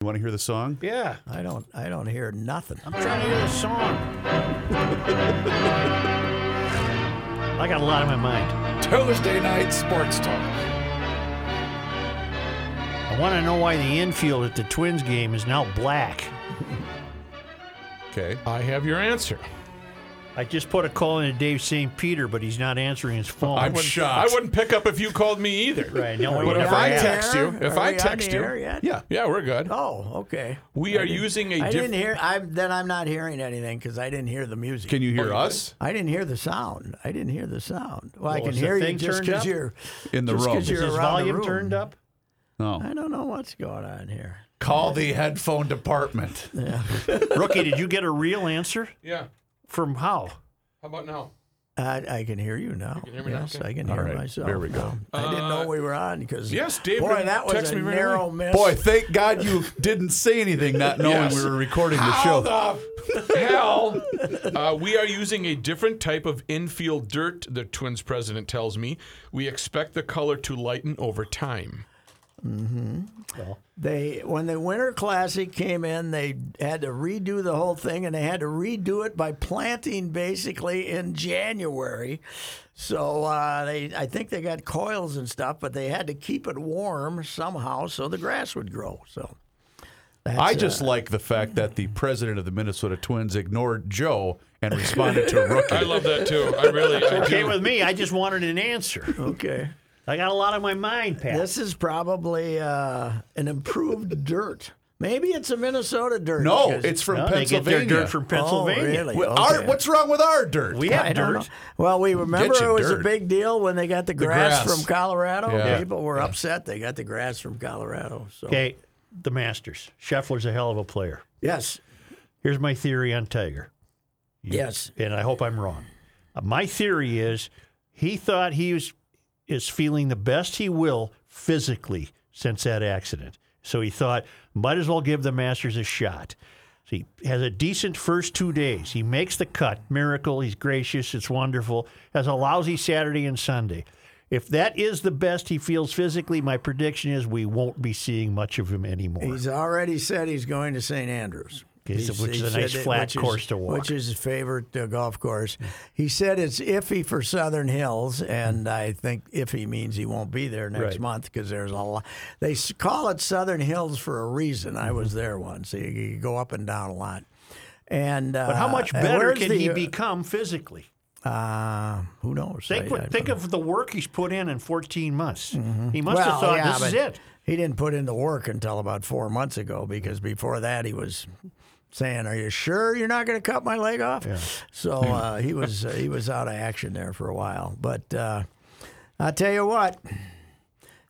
You want to hear the song? Yeah. I don't. I don't hear nothing. I'm trying to hear the song. I got a lot on my mind. Tuesday night sports talk. I want to know why the infield at the Twins game is now black. Okay. I have your answer. I just put a call into Dave St. Peter, but he's not answering his phone. I wouldn't, shocked. I wouldn't pick up if you called me either. Right, no, we but would if never I have. text you, if Are I we on text the you, air yet? Yeah. yeah, we're good. Oh, okay. We I are didn't- using a I diff- didn't hear. I'm then I'm not hearing anything because I didn't hear the music. Can you Oh, hear us I didn't hear the sound. I didn't hear the sound. Well, I Well, can is the hear you thing just turned because up? you're in the just room? 'cause Is you're his around the volume room. turned up? No. I don't know what's going on here. Call the headphone department. Rookie, did you get a real answer? Yeah. From how? How about now? I, I can hear you now. hear me now? yes, Okay. I can All hear right, myself. there we go. now. I didn't know we were on because yes, Dave Boy, that was text a me right narrow away. miss. Boy, thank God you didn't say anything, not knowing Yes. we were recording the How show. the hell? Uh, we are using a different type of infield dirt, the Twins president tells me. We expect the color to lighten over time. They when the Winter Classic came in, they had to redo the whole thing, and they had to redo it by planting basically in January. So uh, they, I think they got coils and stuff, but they had to keep it warm somehow so the grass would grow. So that's, I just uh, like the fact that the president of the Minnesota Twins ignored Joe and responded to Rookie. I love that too. I really I Okay do. with me. I just wanted an answer. okay. I got a lot on my mind, Pat. This is probably uh, an improved dirt. Maybe it's a Minnesota dirt. no, because- it's from No, they get Pennsylvania. their dirt from Pennsylvania. Oh, really? Well, Okay. our- what's wrong with our dirt? We have I don't know. dirt. Well, we remember you it was dirt. a big deal when they got the grass, grass. from Colorado. Yeah. People were upset they got the grass from Colorado. So Okay, the Masters. Scheffler's a hell of a player. yes, Here's my theory on Tiger. yes, and I hope I'm wrong. Uh, my theory is he thought he was is feeling the best he will physically since that accident. So he thought might as well give the Masters a shot. So he has a decent first two days. He makes the cut. Miracle. He's gracious. It's wonderful. Has a lousy Saturday and Sunday. If that is the best he feels physically, my prediction is we won't be seeing much of him anymore. he's already said he's going to St. Andrews. So He's- which is a nice flat is- course to walk. Which is his favorite uh, golf course. He said it's iffy for Southern Hills, and I think iffy means he won't be there next Right. month because there's a lot. They call it Southern Hills for a reason. I was there once. You, you go up and down a lot. And uh, but how much better can the- he become physically? Uh, who knows? Think, I- I think of the work he's put in in 14 months. He must Well, have thought yeah, this is it. He didn't put in the work until about four months ago because before that he was saying, "Are you sure you're not going to cut my leg off?" So uh, he was uh, he was out of action there for a while. But uh, I tell you what,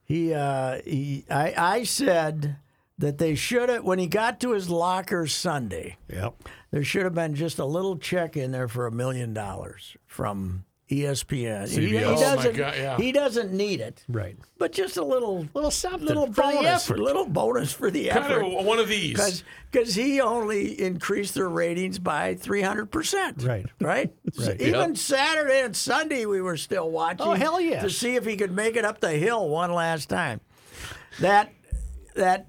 he uh, he I, I said that they should have when he got to his locker Sunday. Yep. There should have been just a little check in there for a million dollars from ESPN. He, he Oh, doesn't. God, yeah. He doesn't need it, Right. but just a little, Little something little for the bonus, effort. little bonus for the Kind effort. of one of these. Because he only increased their ratings by 300%. Right. Right? So Right. Even Yep. Saturday and Sunday, we were still watching. Oh, hell yes. To see if he could make it up the hill one last time. That, that,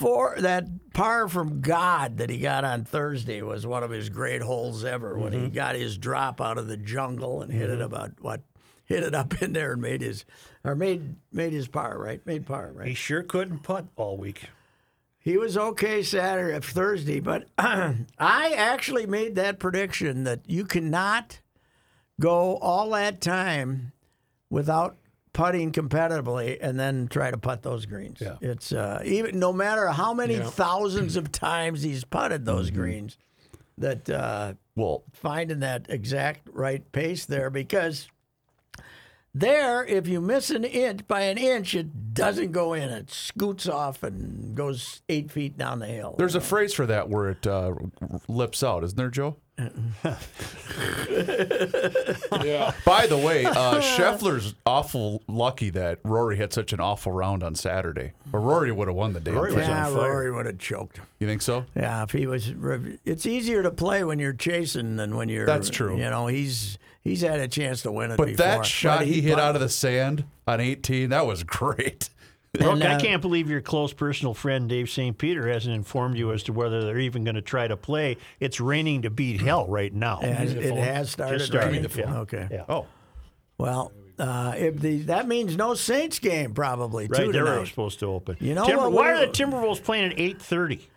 for, that par from God that he got on Thursday was one of his great holes ever when Mm-hmm. he got his drop out of the jungle and hit it about, what, hit it up in there and made his, or made, made his par, right? Made par, right? He sure couldn't putt all week. He was okay Saturday, uh, Thursday, but I actually made that prediction that you cannot go all that time without putting competitively and then try to putt those greens. Yeah. It's uh, even no matter how many Yeah. thousands of times he's putted those greens, that uh, Well, finding that exact right pace there because There, if you miss an inch by an inch, it doesn't go in. It scoots off and goes eight feet down the hill. There's a phrase for that where it uh, lips out, isn't there, Joe? Yeah. By the way, uh, Scheffler's awful lucky that Rory had such an awful round on Saturday. Or Rory would have won the day. Rory thing. was on yeah, fire. Rory would have choked. You think so? Yeah, if he was, it's easier to play when you're chasing than when you're. That's true. You know, he's he's had a chance to win it But before. that shot But he hit out of the sand on 18, that was great. Brooke, And, I uh, can't believe your close personal friend Dave St. Peter hasn't informed you as to whether they're even going to try to play. It's raining to beat hell right now. It has, it has started. Just started. raining? Give me the phone. Okay. Yeah. Oh, Well, uh, if the that means no Saints game probably Right, too they were tonight supposed to open. You know Timber- what, why are the Timberwolves playing at eight thirty?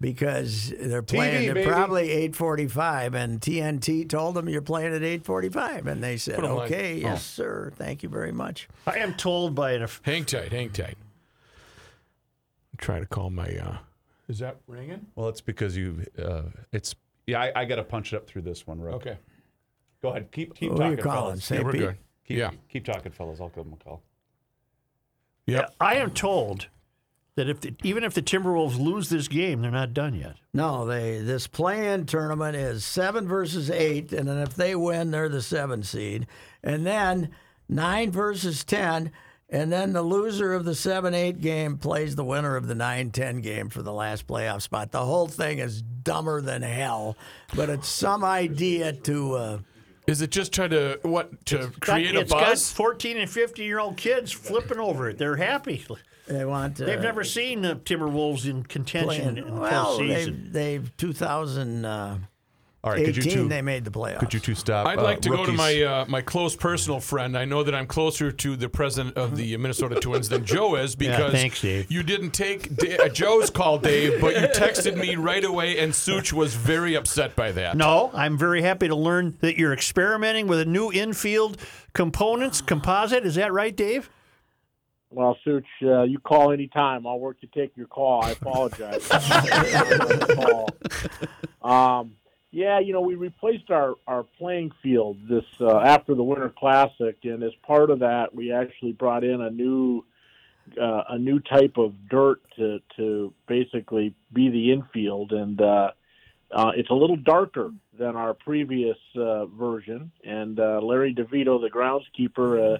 Because they're playing. they're probably eight forty-five, and TNT told them you're playing at eight forty-five, and they said, Put 'em like- "Okay, oh. yes, sir. Thank you very much." I am told by an Hang tight, hang tight. I'm trying to call my. Uh, is that ringing? well, it's because you, uh, it's, yeah, I, I got to punch it up through this one, Rook. Okay. Go ahead. Keep, keep Who are talking, you calling? fellas. Yeah, we're good. Keep, Yeah. Keep talking, fellas. I'll give them a call. Yep. I am told that if the, even if the Timberwolves lose this game, they're not done yet. No, they this play-in tournament is seven versus eight, and then if they win, they're the seven seed, and then nine versus ten, and then the loser of the seven-eight game plays the winner of the nine-ten game for the last playoff spot. The whole thing is dumber than hell, but it's some idea to. Uh, Is it just trying to what to Got- create a it's got buzz? fourteen and fifteen year old kids flipping over it. They're happy. They want. Uh, They've never seen the Timberwolves in contention playing. in Well, postseason. they've, they've 2018. Uh, All right. Could you two, they made the playoffs. could you two stop? I'd uh, like to go to my uh, my close personal friend. I know that I'm closer to the president of the Minnesota Twins than Joe is because thanks, Dave. you didn't take Da- uh, Joe's call, Dave, but you texted me right away, and Such was very upset by that. No, I'm very happy to learn that you're experimenting with a new infield components composite. Is that right, Dave? Well, Such, uh, you call anytime. I'll work to take your call. I apologize. Um, yeah, you know, we replaced our, our playing field this uh, after the Winter Classic, and as part of that, we actually brought in a new uh, a new type of dirt to to basically be the infield, and uh, uh, it's a little darker than our previous uh, version. And uh, Larry DiVito, the groundskeeper. Uh,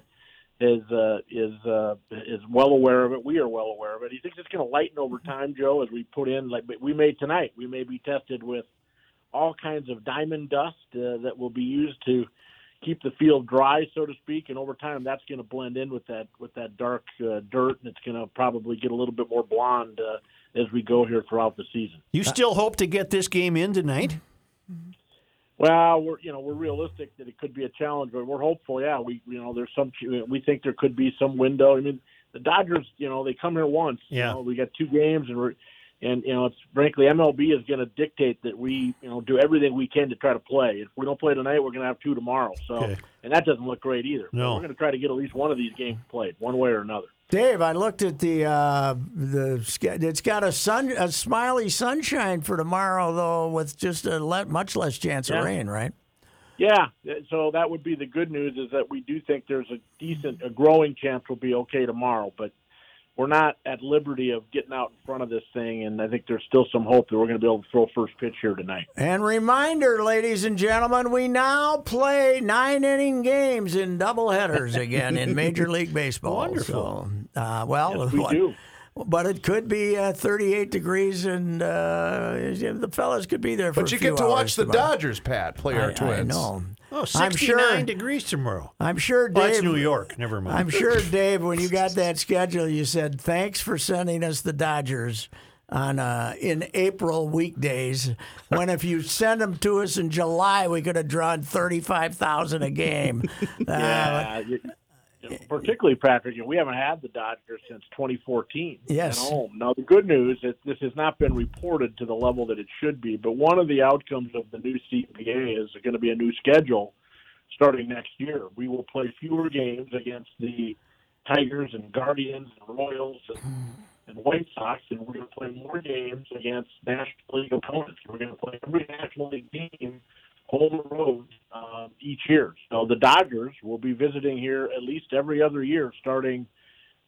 is uh, is uh, is well aware of it. We are well aware of it. He thinks it's going to lighten over time, Joe, as we put in like we made tonight. We may be tested with all kinds of diamond dust uh, that will be used to keep the field dry, so to speak. And over time, that's going to blend in with that with that dark uh, dirt, and it's going to probably get a little bit more blonde uh, as we go here throughout the season. You still hope to get this game in tonight? Well, we're you know we're realistic that it could be a challenge, but we're hopeful. Yeah, we you know there's some we think there could be some window. I mean, the Dodgers, you know, they come here once. Yeah. You know, we got two games, and we're and you know it's frankly MLB is going to dictate that we you know do everything we can to try to play. If we don't play tonight, we're going to have two tomorrow. So Okay. and that doesn't look great either. No. we're going to try to get at least one of these games played, one way or another. Dave, I looked at the uh, the it's got a sun a smiley sunshine for tomorrow though, with just a le- much less chance Yeah. of rain, right? Yeah, so that would be the good news is that we do think there's a decent, a growing chance we'll be okay tomorrow, but we're not at liberty of getting out in front of this thing, and I think there's still some hope that we're going to be able to throw first pitch here tonight. And reminder, ladies and gentlemen, we now play nine inning games in doubleheaders again in Major League Baseball. Wonderful. So, uh, well, Yes, we what- do. but it could be uh, 38 degrees, and uh, the fellas could be there for But a you few get to watch the tomorrow. Dodgers, Pat, play our I, Twins. I know. Oh, I'm sure. degrees tomorrow. I'm sure, Well, that's New York. Never mind. I'm sure, Dave, when you got that schedule, you said thanks for sending us the Dodgers on uh, in April weekdays. When if you send them to us in July, we could have drawn thirty five thousand a game. Uh, Uh, you- you know, particularly, Patrick, you know, we haven't had the Dodgers since 2014 Yes. at home. Now, the good news is this has not been reported to the level that it should be, but one of the outcomes of the new CBA is going to be a new schedule starting next year. We will play fewer games against the Tigers and Guardians and Royals and, and White Sox, and we're going to play more games against National League opponents. We're going to play every National League team home road uh, each year. So the Dodgers will be visiting here at least every other year, starting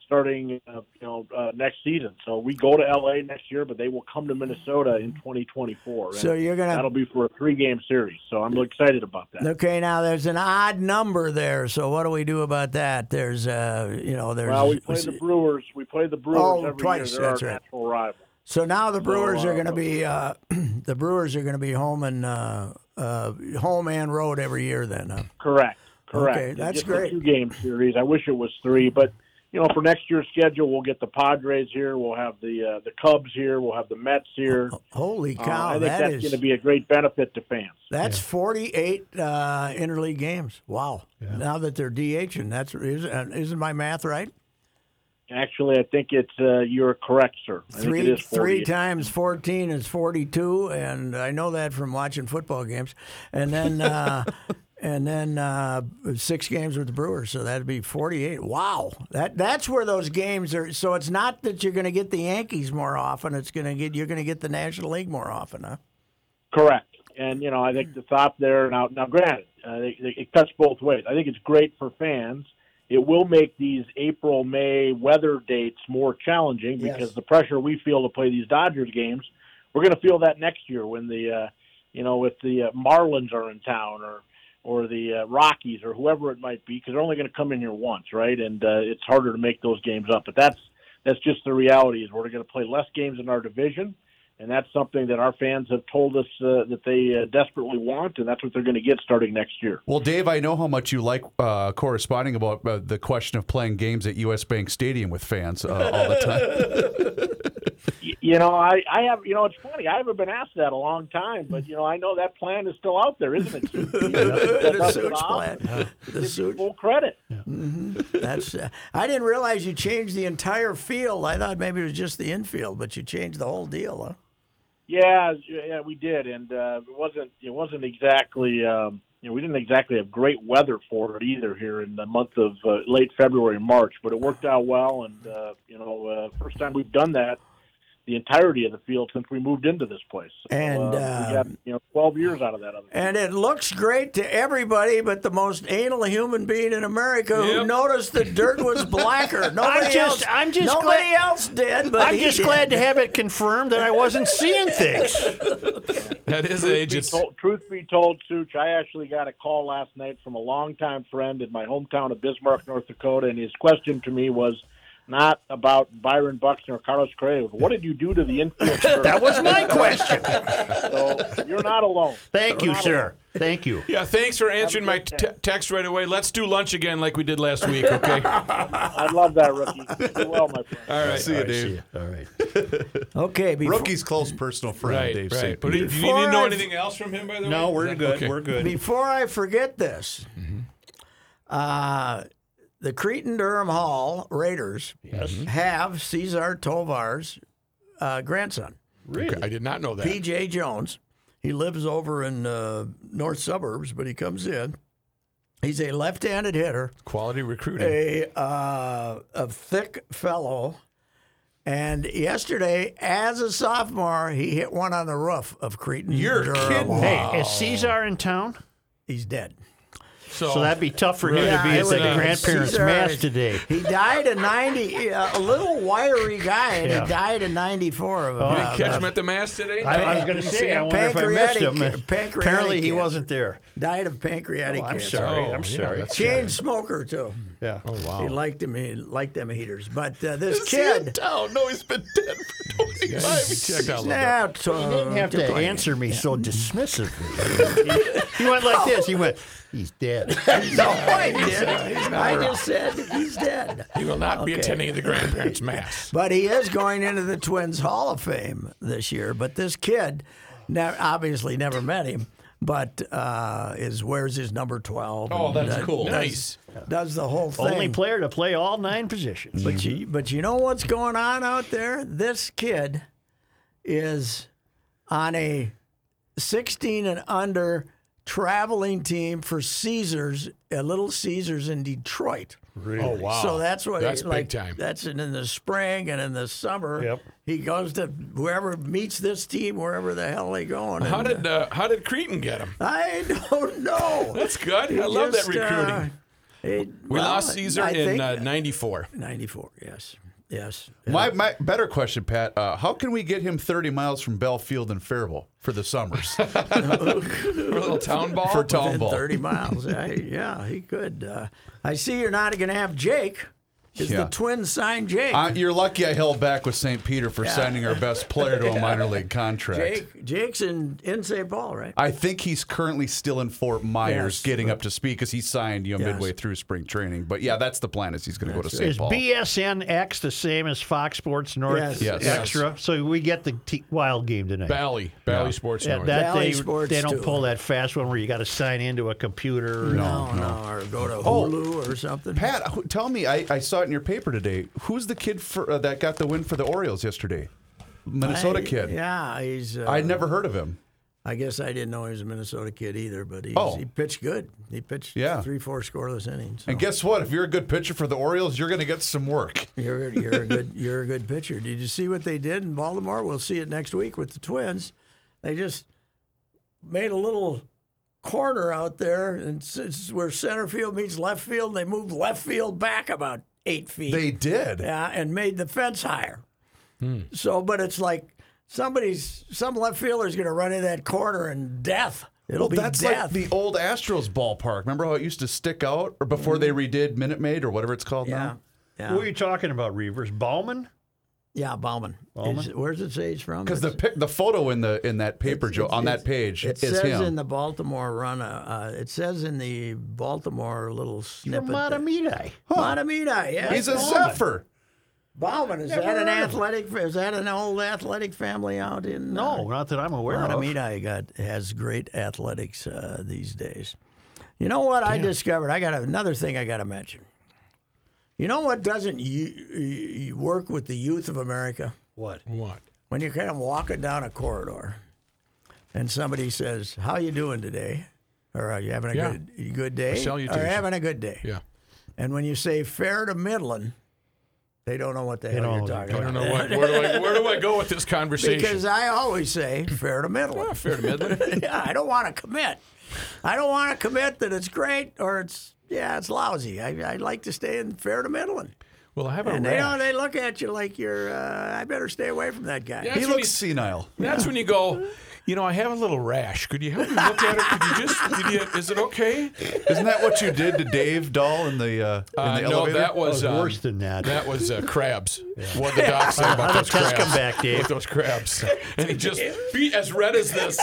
starting uh, you know uh, next season. So we go to LA next year, but they will come to Minnesota in 2024. So you're gonna- that'll be for a three game series. So I'm excited about that. Okay, now there's an odd number there. So what do we do about that? There's, uh, you know, there's. Well, we play the Brewers. We play the Brewers Oh, every twice, year. They're that's our right. natural rival. So now the Brewers uh, are going to be uh, the Brewers are going to be home and uh, uh, home and road every year. Then, huh? Correct. Correct. Okay, that's Just great. A two game series. I wish it was three, but you know, for next year's schedule, we'll get the Padres here. We'll have the uh, the Cubs here. We'll have the Mets here. holy Uh, cow! I think that that's is going to be a great benefit to fans. that's 48 uh, interleague games. Wow! Now that they're DHing, that's isn't, isn't my math right? Actually, I think it's uh, you're correct, sir. I think Three it is three times 14 is 42, and I know that from watching football games. And then. Uh, And then uh, six games with the Brewers, so that'd be forty-eight. Wow, that that's where those games are. So it's not that you're going to get the Yankees more often; it's going to get you're going to get the National League more often, huh? Correct. And you know, I think the thought there now. Now, granted, uh, it, it cuts both ways. I think it's great for fans. It will make these April, May weather dates more challenging because Yes. the pressure we feel to play these Dodgers games, we're going to feel that next year when the, uh, you know, if the uh, Marlins are in town or or the uh, Rockies or whoever it might be, because they're only going to come in here once, right? And uh, it's harder to make those games up. But that's that's just the reality. Is we're going to play less games in our division and that's something that our fans have told us uh, that they uh, desperately want, and that's what they're going to get starting next year. Well, Dave, I know how much you like uh, corresponding about uh, the question of playing games at U.S. Bank Stadium with fans uh, all the time. You know, I, I have, you know, it's funny. I haven't been asked that a long time, but you know, I know that plan is still out there, isn't it? Sue? the That's Suits off. plan. The Give you Suits. full credit. That's. Uh, I didn't realize you changed the entire field. I thought maybe it was just the infield, but you changed the whole deal, huh? Yeah, yeah, we did, and uh, it wasn't, it wasn't exactly, um, you know, we didn't exactly have great weather for it either here in the month of uh, late February and March, but it worked out well, and uh, you know, uh, first time we've done that. The entirety of the field since we moved into this place, so, And, uh, uh, we got you know twelve years out of that. Other And it looks great to everybody, but the most anal human being in America who noticed the dirt was blacker. Nobody just- else. I'm just nobody glad- else did. But I'm just did. glad to have it confirmed that I wasn't seeing things. That is Truth age. be, told, truth be told, Such, I actually got a call last night from a longtime friend in my hometown of Bismarck, North Dakota, and his question to me was not about Byron Buxton or Carlos Correa. What did you do to the infield? That was my question. so you're not alone. Thank You're you, not sir. Thank you. yeah, thanks for answering my Have a good t- text right away. Let's do lunch again like we did last week, okay? I love that, rookie. Do well, my friend. All right. See you, Dave. All right. Okay, before, Rookie's close personal friend, Right, Dave right. St. But do you need to know I've- anything else from him, by the way? No, we're good. okay. We're good. before I forget this, uh, the Cretin-Derham Hall Raiders have Cesar Tovar's uh, grandson. Okay, I did not know that. PJ Jones. He lives over in uh, north suburbs, but he comes in. He's a left-handed hitter, Quality recruiting. a uh, a thick fellow. And yesterday, as a sophomore, he hit one on the roof of Cretan. You're Durham kidding. Hall. Hey, is Cesar in town? He's dead. So, So that'd be tough for him Yeah, to be at the would- uh, grandparents' Cesar mass is- today. He died at 90, uh, a little wiry guy, and Yeah. he died at 94 of you uh, didn't catch him at the mass today? I, I was going to say, I wonder if I missed him. Pancreatic- pancreatic Apparently, he wasn't there. died of pancreatic Oh, I'm cancer. sorry. Oh, I'm yeah, sorry. that's- Chain smoker too. Yeah. oh, wow. He liked them. He liked them heaters. But uh, this Is he in kid, town? No, he's been dead for 25 years. Checked out a little bit. now, You didn't have to answer me so dismissively. he went like this. He went, he's dead. No, I did. I just said he's dead. He will not be Okay. attending the grandparents' mass. But he is going into the Twins Hall of Fame this year. But this kid, ne- obviously never met him, but uh, is wears his number twelve. Oh, that's uh, cool. Does, Nice. Does the whole thing. Only player to play all nine positions. But you, but you know what's going on out there? This kid is on a 16 and under traveling team for Caesars, a Little Caesars in Detroit. Oh wow. So that's what That's he, big like, time. That's in, in the spring and in the summer. Yep. He goes to whoever meets this team, wherever the hell they going. How and, did uh, how did Cretin get him? I don't know. That's good. He I love just, that recruiting. uh, he- we well, lost Cesar I in think- uh, '94. 94, yes. Yes. My, my better question, Pat. Uh, how can we get him 30 miles from Belfield and Faribault for the summers? For a little town ball. for town ball. 30 miles. I, yeah, he could. Uh, I see you're not going to have Jake. Is Yeah. the twins sign Jake? Uh, you're lucky I held back with St. Peter for signing our best player to a minor league contract. Jake, Jake's in, in St. Paul, right? I think he's currently still in Fort Myers Yes, getting up to speed because he signed you know, Yes. midway through spring training. But yeah, that's the plan is he's going to go to St. Paul. Is BSNX the same as Fox Sports North Yes. Yes. Extra? So we get the t- wild game tonight. Bally, Bally Sports Yeah, North. that Valley they, Sports, they don't too. pull that fast one where you got to sign into a computer. no, no, or go to Hulu or something. Pat, tell me, I, I saw it in your paper today. Who's the kid for, uh, that got the win for the Orioles yesterday? Minnesota I- kid. Yeah, he's. Uh, I'd never heard of him. I guess I didn't know he was a Minnesota kid either, but he's, Oh. he pitched good. He pitched Yeah. three, four scoreless innings. so And guess what? If you're a good pitcher for the Orioles, you're going to get some work. You're you're a good you're a good pitcher. Did you see what they did in Baltimore? We'll see it next week with the Twins. They just made a little corner out there, and s- it's where center field meets left field. They moved left field back about eight feet. They did. yeah, and made the fence higher. Hmm. So, but it's like somebody's some left fielder's going to run in that corner and death. It'll Well, be that's death. like the old Astros ballpark. Remember how it used to stick out, or before mm-hmm. they redid Minute Maid, or whatever it's called yeah, now? yeah, Who are you talking about, Reavers? Baumann? Yeah. Baumann. Is- where's it say he's from? Because the pic, the photo in the in that paper, Joe, on that page It is says him. in the Baltimore run. Uh, uh, it says in the Baltimore little snippet. From that- Mahtomedi. Mahtomedi, yeah. He's a Baumann. Zephyr. Baumann. Is Never that an heard of him. athletic? Is that an old athletic family out in? No, not that I'm aware of. Mahtomedi got has great athletics uh, these days. You know what I discovered? I got another thing I got to mention. You know what doesn't you, you work with the youth of America? What? What? when you're kind of walking down a corridor and somebody says, "How you doing today?" or "Are you having a Yeah. good good day?" salutation. or "Having a good day." Yeah. And when you say "fair to Midland," they don't know what the hell you're know talking I about. don't know what. Where do I where do I go with this conversation? Because I always say "fair to Midland." Fair to Midland. yeah, I don't want to commit. I don't want to commit that it's great or it's yeah, it's lousy. I, I like to stay in fair to middling. Well, I have a And they rash. know they look at you like you're. Uh, I better stay away from that guy. Yeah. He looks he's- senile. That's when you go. You know, I have a little rash. Could you help me look at it? Could you just? Did you, is it okay? Isn't that what you did to Dave Doll in the uh, in Uh, the no, that was, was um, worse than that. That was uh, crabs. What the doc said about How those did test crabs. come back, Dave? With those crabs, and he just beat as red as this,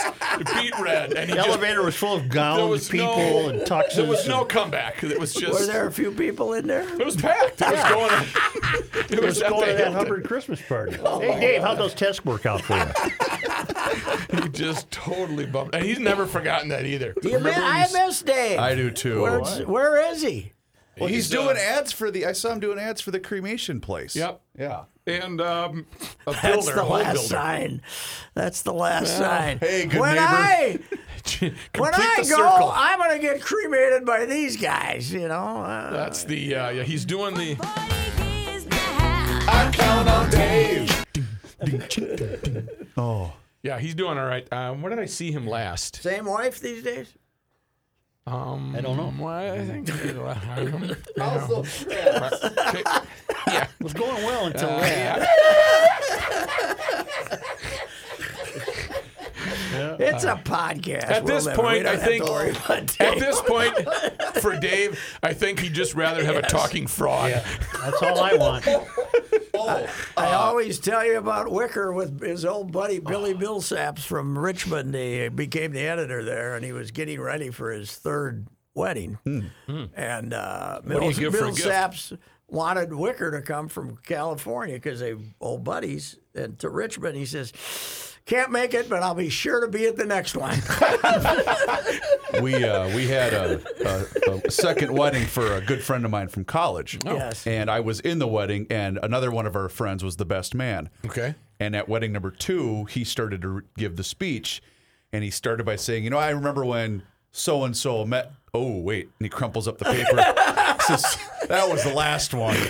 beat red, and he The just. elevator was full of There gowned was people no, and tuxes. There was no and- comeback. It was just. Were there a few people in there? It was packed. It was going. It was Let's at go the to that Hilton. Hubbard Christmas party. Oh. hey, Dave, how'd those tests work out for you? He just totally bummed, and he's never forgotten that either. Do you mi- Remember I he's- miss Dave. I do too. Where's, where is he? Well, he's, he's, doing uh, ads for the. I saw him doing ads for the cremation place. Yep. Yeah. and um, a builder, That's the last builder. sign. That's the last sign. hey, good when neighbor. I when I go, circle. I'm gonna get cremated by these guys. You know. Uh, That's the uh, yeah. He's doing the. I count on Dave. oh, Yeah, he's doing all right. Um, where did I see him last? same wife these days. Um, I don't know. well, I think. I know. Okay. Yeah. It was going well until Uh, that. yeah. It's a podcast. At We'll this never- point, I think to worry about at this point for Dave, I think he'd just rather have a talking frog. That's all I want. Oh, I uh, always tell you about Wicker with his old buddy Billy Millsaps from Richmond. He became the editor there, and he was getting ready for his third wedding. Hmm. And hmm. uh, Mills, give for a gift? Millsaps wanted Wicker to come from California because they old buddies, and to Richmond. He says. Can't make it, but I'll be sure to be at the next one. we uh, we had a, a, a second wedding for a good friend of mine from college. Yes. And I was in the wedding, and another one of our friends was the best man. Okay. And at wedding number two, he started to give the speech, and he started by saying, "You know, I remember when so and so met." Oh wait, and he crumples up the paper. says, That was the last one.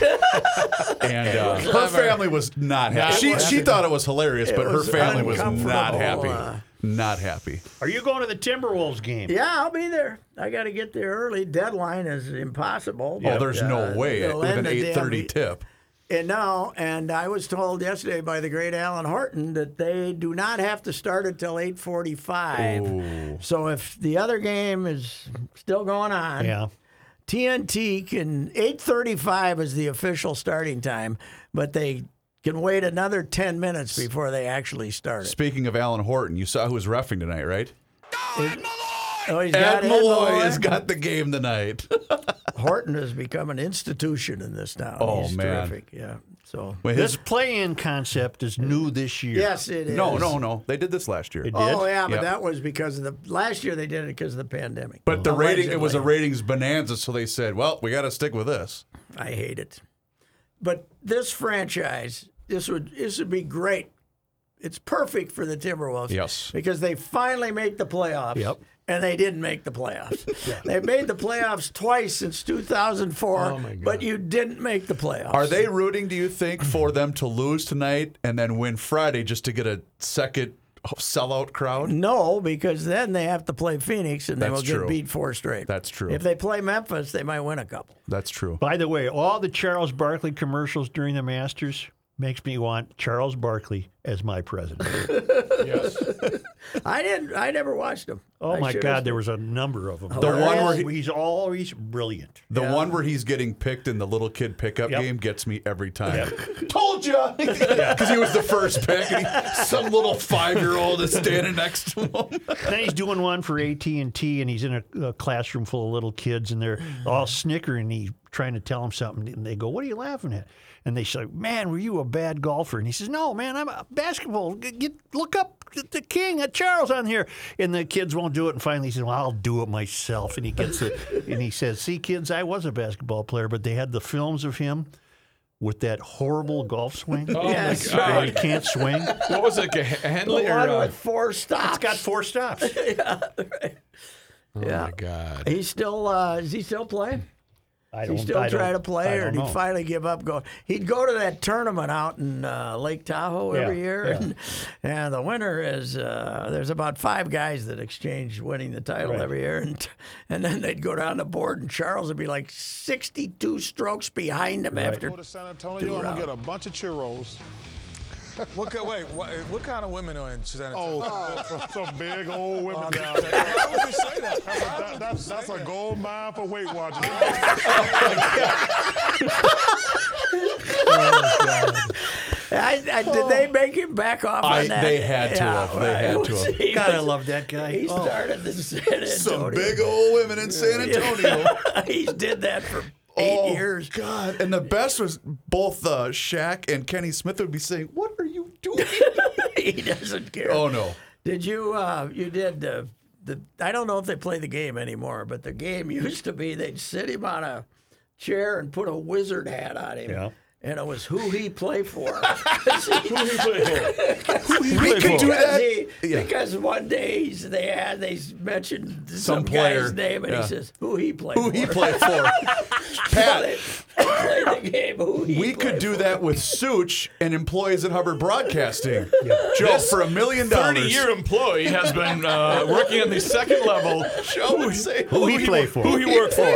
And uh, her family was not happy. She, she thought it was hilarious, but her family was not uncomfortable, happy. Not happy. Are you going to the Timberwolves game? Yeah, I'll be there. I got to get there early. Deadline is impossible. Oh, but, there's uh, no way it'll with an end the damn 8:30 e- tip. And no, and I was told yesterday by the great Alan Horton that they do not have to start until 8:45. So if the other game is still going on, Yeah. TNT can 8:35 is the official starting time, but they can wait another 10 minutes before they actually start it. Speaking of Alan Horton, you saw who was refing tonight, right? Oh, he's Ed got Ed Malloy Malloy. has got the game tonight. Horton has become an institution in this town. Oh, He's man. terrific. Yeah. So When This play-in concept is new this year. yes, it is. no, no, no. They did this last year. It did? Oh yeah, but Yep. that was because of the last year they did it because of the pandemic. But the rating, it was a ratings bonanza, so they said, well, we got to stick with this. I hate it. But this franchise, this would this would be great. It's perfect for the Timberwolves. Yes. Because they finally make the playoffs. Yep. And they didn't make the playoffs. They've made the playoffs twice since 2004, Oh, but you didn't make the playoffs. Are they rooting, do you think, for them to lose tonight and then win Friday just to get a second sellout crowd? No, because then they have to play Phoenix and they That's will get true. beat four straight. That's true. If they play Memphis, they might win a couple. That's true. By the way, all the Charles Barkley commercials during the Masters makes me want Charles Barkley as my president. Yes. I didn't. I never watched him. Oh I my should've. God, there was a number of them. Oh, the one where he- he's always brilliant. The one where he's getting picked in the little kid pickup Yep. game gets me every time. Told you, Because he was the first pick. And he, some little five year old is standing next to him. then he's doing one for AT and T, and he's in a, a classroom full of little kids, and they're all snickering. And he's trying to tell him something, and they go, "What are you laughing at?" And they say, "Man, were you a bad golfer?" And he says, "No, man, I'm a basketball. Get, get look up the king, uh, Charles, on here." And the kids won't do it. And finally, he says, "Well, I'll do it myself." And he gets it, and he says, "See, kids, I was a basketball player, but they had the films of him." With that horrible golf swing, Oh, Yes, my God. where he can't swing. What was it? like, A The Henley or uh, with four stops. It's got four stops. Yeah. Oh my God. He's still. Uh, is he still playing? I Is don't. he still I don't- to play, or don't did he know. finally give up? Go. He'd go to that tournament out in uh, Lake Tahoe every Yeah, year, yeah. and, and the winner is. Uh, there's about five guys that exchange winning the title Right. every year, and and then they'd go down the board, and Charles would be like 62 strokes behind him after. Go to San Antonio, I'm gonna get a bunch of churros. What, ki- wait, what, what kind of women are in San Antonio? Oh, some, some big old women down there. Why would you say that? That's a, that's, that's a gold mine for Weight Watchers. I, I, did they make him back off I- on that? they had to Yeah, have. They had to have. He God, I love that guy. He Oh. started the San Antonio. Some big old women in San Antonio. he did that for eight oh, years. God. And the best was both uh, Shaq and Kenny Smith would be saying, What are you doing? he doesn't care. oh, no. Did you? Uh, you did the the. I don't know if they play the game anymore, but the game used to be they'd sit him on a chair and put a wizard hat on him. Yeah. And it was who he play for. Who do you play for? We could do because, that. he, Yeah. because one day he's, they had they mentioned some, Some player. guy's name and Yeah. he says who he played Who for. he played for. Pat, they played the game. Who he we could do for. that with Such and employees at Hubbard Broadcasting. Joe, for a million dollars. 30 dollars. year employee has been uh, working on the second level. Joe would say, Who he play for? Who he worked for.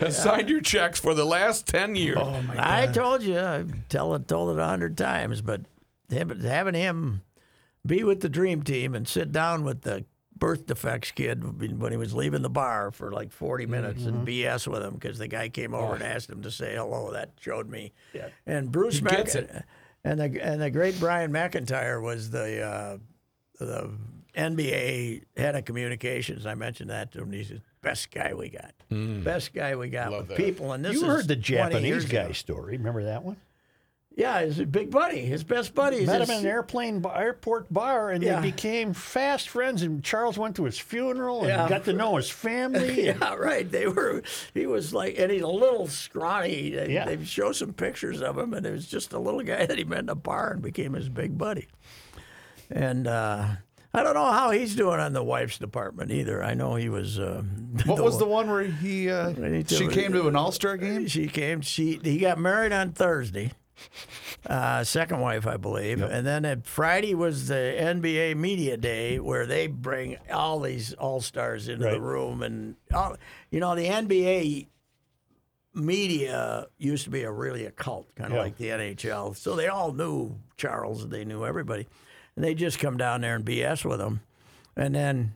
has signed your checks for the last 10 years. Oh, my! I told you, I tell it, told it a hundred times, but him, having him be with the dream team and sit down with the birth defects kid when he was leaving the bar for like 40 minutes and BS with him because the guy came over and asked him to say hello. That showed me. Yeah. And Bruce Mac- and the and the great Brian McIntyre was the uh, the NBA head of communications. I mentioned that to him. He the best guy we got. Best guy we got with people. And this You heard the Japanese guy ago. story. Remember that one? Yeah, his big buddy, his best buddy. is Met his- him in an airplane bar, airport bar, and Yeah. they became fast friends. And Charles went to his funeral and Yeah. got to know his family. and- Yeah, right. They were. He was like, and he's a little scrawny. They, Yeah. they show some pictures of him, and it was just a little guy that he met in a bar and became his big buddy. And uh, I don't know how he's doing on the wife's department either. I know he was. Uh, What was the one where he uh, she came to an All Star game? She came. She he got married on Thursday. Uh, second wife, I believe, and then at Friday was the NBA media day where they bring all these all stars into the room, and all, you know the NBA media used to be a really a cult, kind of Yeah. like the NHL. So they all knew Charles, they knew everybody, and they just come down there and BS with him, and then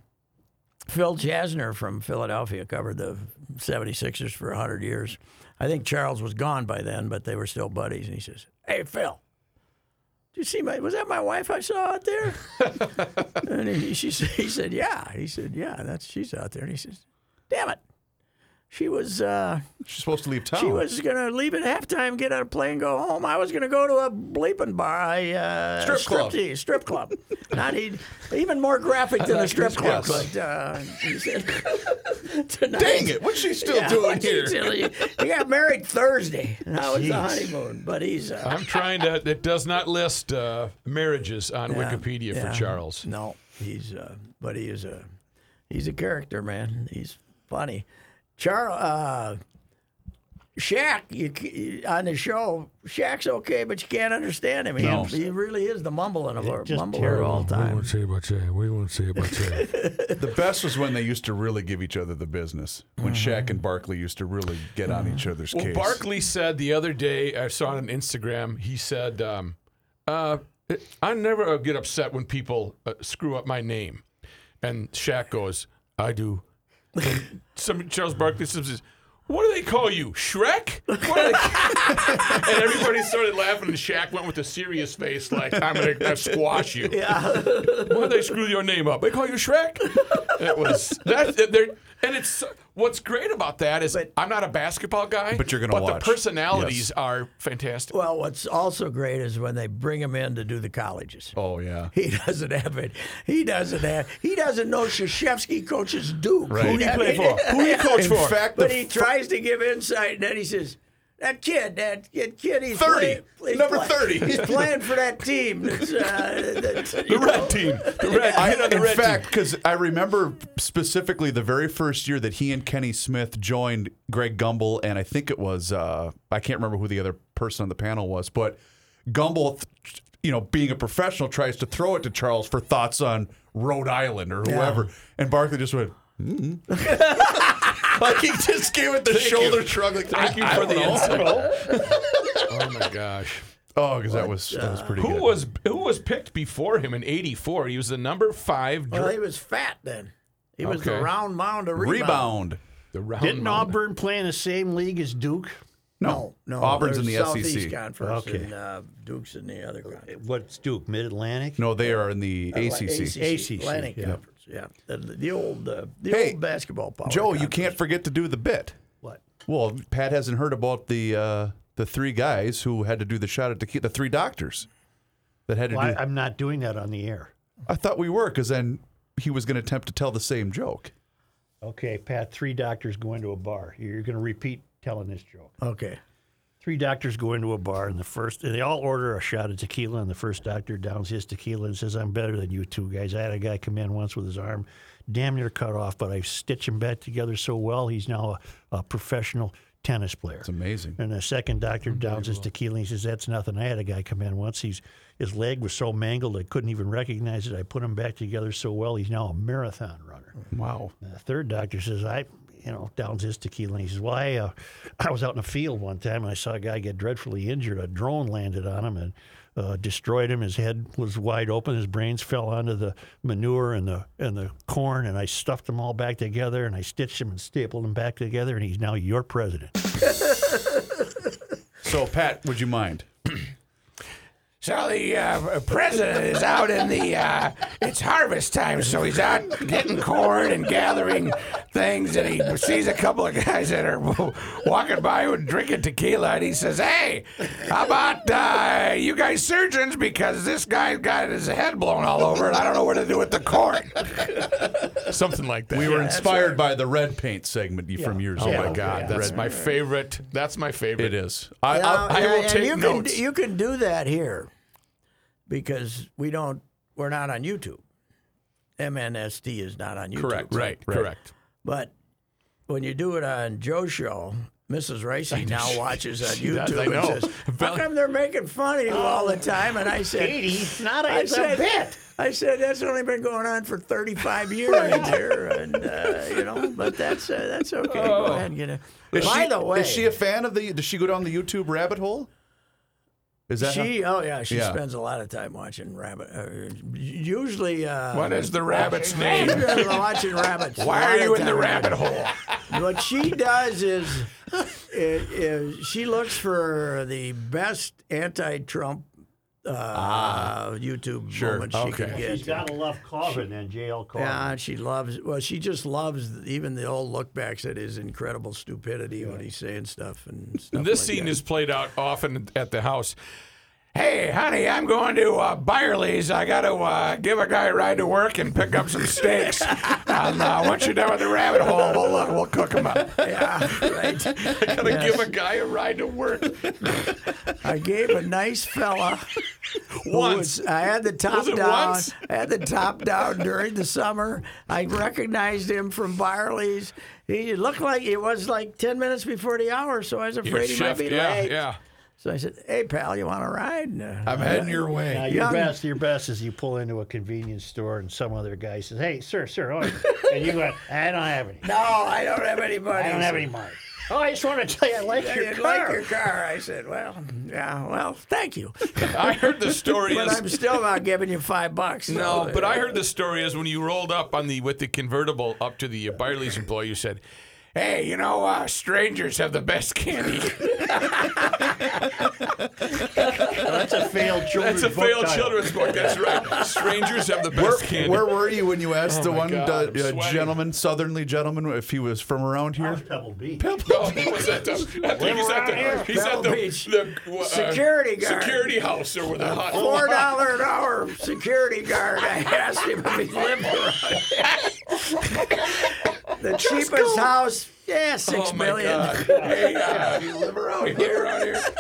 Phil Jasner from Philadelphia covered the 76ers for 100 years. I think Charles was gone by then, but they were still buddies. And he says, Hey, Phil, did you see my, was that my wife I saw out there? and he, she, he said, Yeah. He said, Yeah, that's, she's out there. And he says, Damn it. She was, uh, She's supposed to leave town. she was gonna leave at halftime, get on a plane, go home. I was gonna go to a bleeping bar, I, uh, Strip club. strip, strip club. Not he, even more graphic than a strip club. yes. But uh, he said, tonight, Dang it! What's she still yeah, doing here? doing? He got married Thursday. That was the honeymoon. But he's uh, I'm trying to. It does not list uh, marriages on yeah, Wikipedia yeah. for Charles. No, he's uh, but he is a he's a character, man. He's funny. Charles uh, Shaq, you, on the show, Shaq's okay, but you can't understand him. He, No. he really is the mumbling of our just mumbler all the time. say about that. We won't say about that. the best was when they used to really give each other the business. When Shaq and Barkley used to really get on each other's Well, case. Barkley said the other day, I saw it on Instagram. He said, um, uh, "I never get upset when people uh, screw up my name." And Shaq goes, "I do." Some Charles Barkley says, "What do they call you, Shrek?" What do they- and everybody started laughing, and Shaq went with a serious face, like, "I'm gonna, gonna squash you." Yeah. Why do they screw your name up? They call you Shrek. It was that. They're, and it's what's great about that is I'm not a basketball guy, But you're gonna but watch. the personalities Yes. are fantastic. Well, what's also great is when they bring him in to do the colleges. oh yeah. He doesn't have it. He doesn't have. He doesn't know Krzyzewski coaches Duke. Right. Who'd he play for? Who he coach In for? fact, But he f- tries to give insight, and then he says, "That kid, that kid, kid he's 30. playing- he's Number play- 30. He's playing for that team. That's, uh, that's, the red team. The red, I, kid on the in red fact, because I remember specifically the very first year that he and Kenny Smith joined Greg Gumbel, and I think it was uh, I can't remember who the other person on the panel was, but Gumbel, you know, being a professional, tries to throw it to Charles for thoughts on Rhode Island or whoever, and Barkley just went. Mm. like he just gave it the shoulder shrug. Like, Thank you I- I for don't the know. insight. oh my gosh. Oh, because that was that was pretty Who good. was who was picked before him in '84? He was the number five. well, dra- he was fat then. He was the Okay. round mound of rebound. rebound? the round Didn't mound. Auburn play in the same league as Duke? No, no. Auburn's in there's the Southeast SEC. Conference, Okay. and uh, Duke's in the other conference. What's Duke? Mid Atlantic? No, they are in the ACC. ACC, Atlantic yeah. Conference. Yeah, the, the old, uh, the Hey, old basketball power. Joe, you can't forget to do the bit. What? Well, Pat hasn't heard about the uh, the three guys who had to do the shot at tequila. The three doctors that had to Well, do. I, I'm not doing that on the air. I thought we were because then he was going to attempt to tell the same joke. Okay, Pat, three doctors go into a bar. You're going to repeat telling this joke. Okay. Three doctors go into a bar, and the first, and they all order a shot of tequila, and the first doctor downs his tequila and says, I'm better than you two guys. I had a guy come in once with his arm damn near cut off, but I stitched him back together so well, he's now a, a professional tennis player. It's amazing. And the second doctor downs his tequila and he says, That's nothing. I had a guy come in once. He's his leg was so mangled I couldn't even recognize it. I put him back together so well he's now a marathon runner. Wow. And the third doctor says, I you know, downs his tequila and he says, Well, I, uh, I was out in a field one time and I saw a guy get dreadfully injured. A drone landed on him and uh, destroyed him. His head was wide open. His brains fell onto the manure and the and the corn. And I stuffed them all back together and I stitched them and stapled them back together. And he's now your president. So, Pat, would you mind? So the uh, president is out in the. Uh, it's harvest time, so he's out getting corn and gathering things, and he sees a couple of guys that are walking by and drinking tequila, and he says, "Hey, how about uh, you guys surgeons? Because this guy's got his head blown all over, and I don't know what to do with the corn." Something like that. We were inspired by the red paint segment from years ago. Oh ago. my God, that's my favorite. That's my favorite. It is. I, Now, I, I will and take you notes. Can, you can do that here because we don't. We're not on YouTube. MNSD is not on YouTube. Correct. Right. Correct. But when you do it on Joe's show, Mrs. Reusse now watches on She does, YouTube I and know. says, "How come they're making fun of you all the time?" And I said, Katie, not a, I said, a bit. I said that's only been going on for 35 years here, and uh, you know, but that's uh, that's okay. Go ahead and get it. Is By she, the way, is she a fan of the? Does she go down the YouTube rabbit hole? Is that how- she? Oh yeah, she Yeah. spends a lot of time watching rabbit. Uh, usually, uh, What is the rabbit's name? watching rabbits. Why are you in the rabbit hole? What she does is, is, is she looks for the best anti-Trump uh, YouTube moments she can Okay. get. She's got to love Corbin and JL Corbin. Yeah, she loves. Well, she just loves even the old look backs at his incredible stupidity when he's saying stuff and stuff. And this like scene that. is played out often at the house. Hey, honey, I'm going to uh, Byerly's. I got to uh, give a guy a ride to work and pick up some steaks. and uh, once you're done with the rabbit hole, we'll, uh, we'll cook them up. Yeah, right. I got to give a guy a ride to work. I gave a nice fella. Once. was- I had the top down. once? I had the top down during the summer. I recognized him from Byerly's. He looked like it was like ten minutes before the hour, so I was Your afraid he might be yeah, late. yeah. So I said, "Hey, pal, you want to ride?" And, uh, I'm heading your way. Now, way. your Young- best, your best is you pull into a convenience store and some other guy says, "Hey, sir, sir," oh, and you go, "I don't have any. no, I don't have any money. I don't have any money." Oh, I just want to tell you, I like I your didn't car. like your car. I said, "Well, yeah, well, thank you, I heard the story but is I'm still not giving you five bucks." no, so, but uh, I heard the story is when you rolled up on the with the convertible up to the uh, Byerly's employee, you said, "Hey, you know, uh, strangers have the best candy." That's a failed children's That's a book failed title. children's book. That's right. Strangers have the Where, best candy. where were you when you asked Oh the one God, uh, uh, gentleman, southerly gentleman, if he was from around That here? was Pebble Beach. No, he was at the. I think he's at the. He's at the, Beach. the uh, Security guard. security house or where the hot. Four dollar an hour security guard. I asked him if he lived around. the cheapest house, yeah, six Oh my million. God! Hey, uh, you live around here, around here.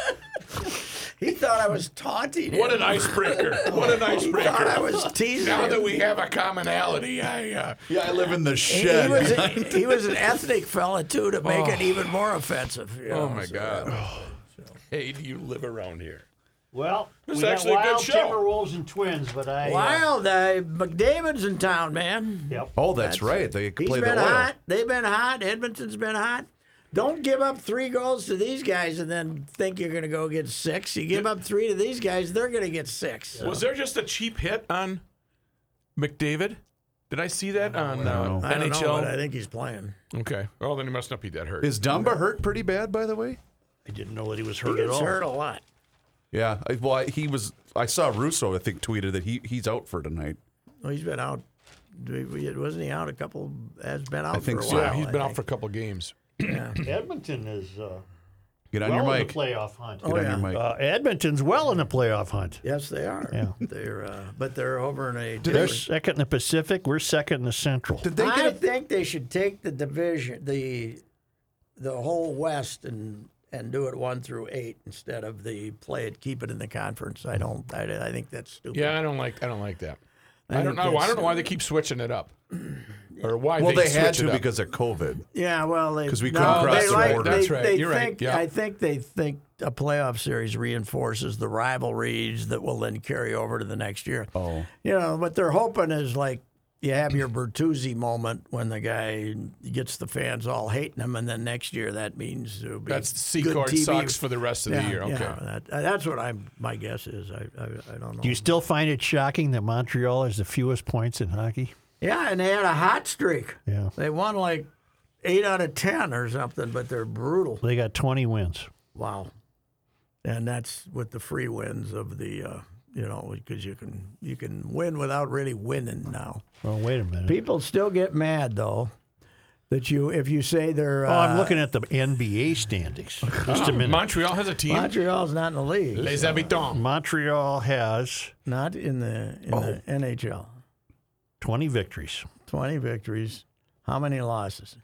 He thought I was taunting him. What an icebreaker! What an icebreaker! Thought I was teasing Now him. that we have a commonality, I. Uh, Yeah, I live in the he, he shed. was a, he was an ethnic fella too to make it even more offensive. you oh my so- God! Hey, do you live around here? Well, This we is got actually a good Wild show. Timberwolves and Twins, but I. uh, Wild, uh, McDavid's in town, man. Yep. oh, that's, right. They He's play been the oil. hot. They've been hot. Edmonton's been hot. Don't give up three goals to these guys and then think you're going to go get six. You give up three to these guys, they're going to get six. Was there just a cheap hit on McDavid? Did I see that on uh, I don't NHL? know, but I think he's playing. Okay. Well, then he must not be that hurt. Is Dumba hurt pretty bad, by the way? I didn't know that he was He hurt at gets all. hurt a lot. Yeah. I, well, I- he was. I saw Russo. I think tweeted that he he's out for tonight. Well, he's been out. Wasn't he out a couple? Has been out I think for a so. while. yeah, he's I been out for a couple games. Edmonton is uh, Get on well your in mic. the playoff hunt. Get Oh, on yeah. your mic. Uh, Edmonton's well in the playoff hunt. Yes, they are. Yeah. They're, uh, but they're over in a. They're second in the Pacific. We're second in the Central. Did they I get a, think they should take the division, the the whole West, and and do it one through eight instead of the play it, keep it in the conference. I don't. I, I think that's stupid. Yeah, I don't like. I don't like that. I, I don't know. I don't know why they uh, keep switching it up, or why well, they, they had switch to because of COVID. Yeah, well, because we no, couldn't cross they the like, border. They, That's right. They You're right. think, Yeah. I think they think a playoff series reinforces the rivalries that will then carry over to the next year. Oh. You know, what they're hoping is like you have your Bertuzzi moment when the guy gets the fans all hating him, and then next year that means it'll be That's good Secord TV. sucks for the rest of the year. Okay. yeah, that, that's what I'm. My guess is I, I, I don't know. Do you still find it shocking that Montreal has the fewest points in hockey? yeah, and they had a hot streak. Yeah. They won like eight out of ten or something, but they're brutal. They got 20 wins. Wow. And that's with the free wins of the, uh, you know, because you can you can win without really winning now. Well, wait a minute. People still get mad though that you if you say they're. oh, I'm uh, looking at the NBA standings. Just a minute. Montreal has a team. Montreal's not in the league. Les Habitants. Montreal has Not in the in Oh. the NHL. 20 victories. Twenty victories. How many losses?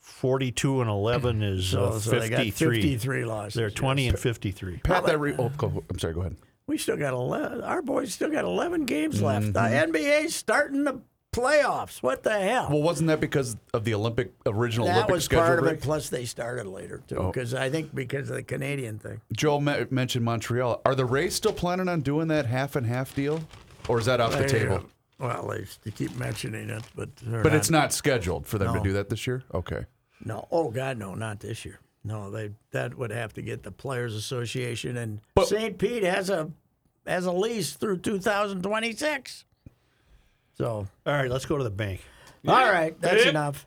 42 and 11 is So, uh, so they got 53. 53 losses. They're 20 yes. and 53. Pat, that re- oh, go, I'm sorry. Go ahead. We still got 11. Our boys still got 11 games left. The Mm-hmm. NBA's starting the playoffs. What the hell? Well, wasn't that because of the Olympic original that Olympic was schedule part of break? it. Plus, they started later too, Oh. because I think because of the Canadian thing. Joel me- mentioned Montreal. Are the Rays still planning on doing that half and half deal, or is that off the table? uh, Well, they, they keep mentioning it, but But it's not scheduled for them to do that this year. Okay. No, oh God, no, not this year. No, they that would have to get the Players Association, and But- St. Pete has a has a lease through 2026. So, All right, let's go to the bank. all right, that's enough.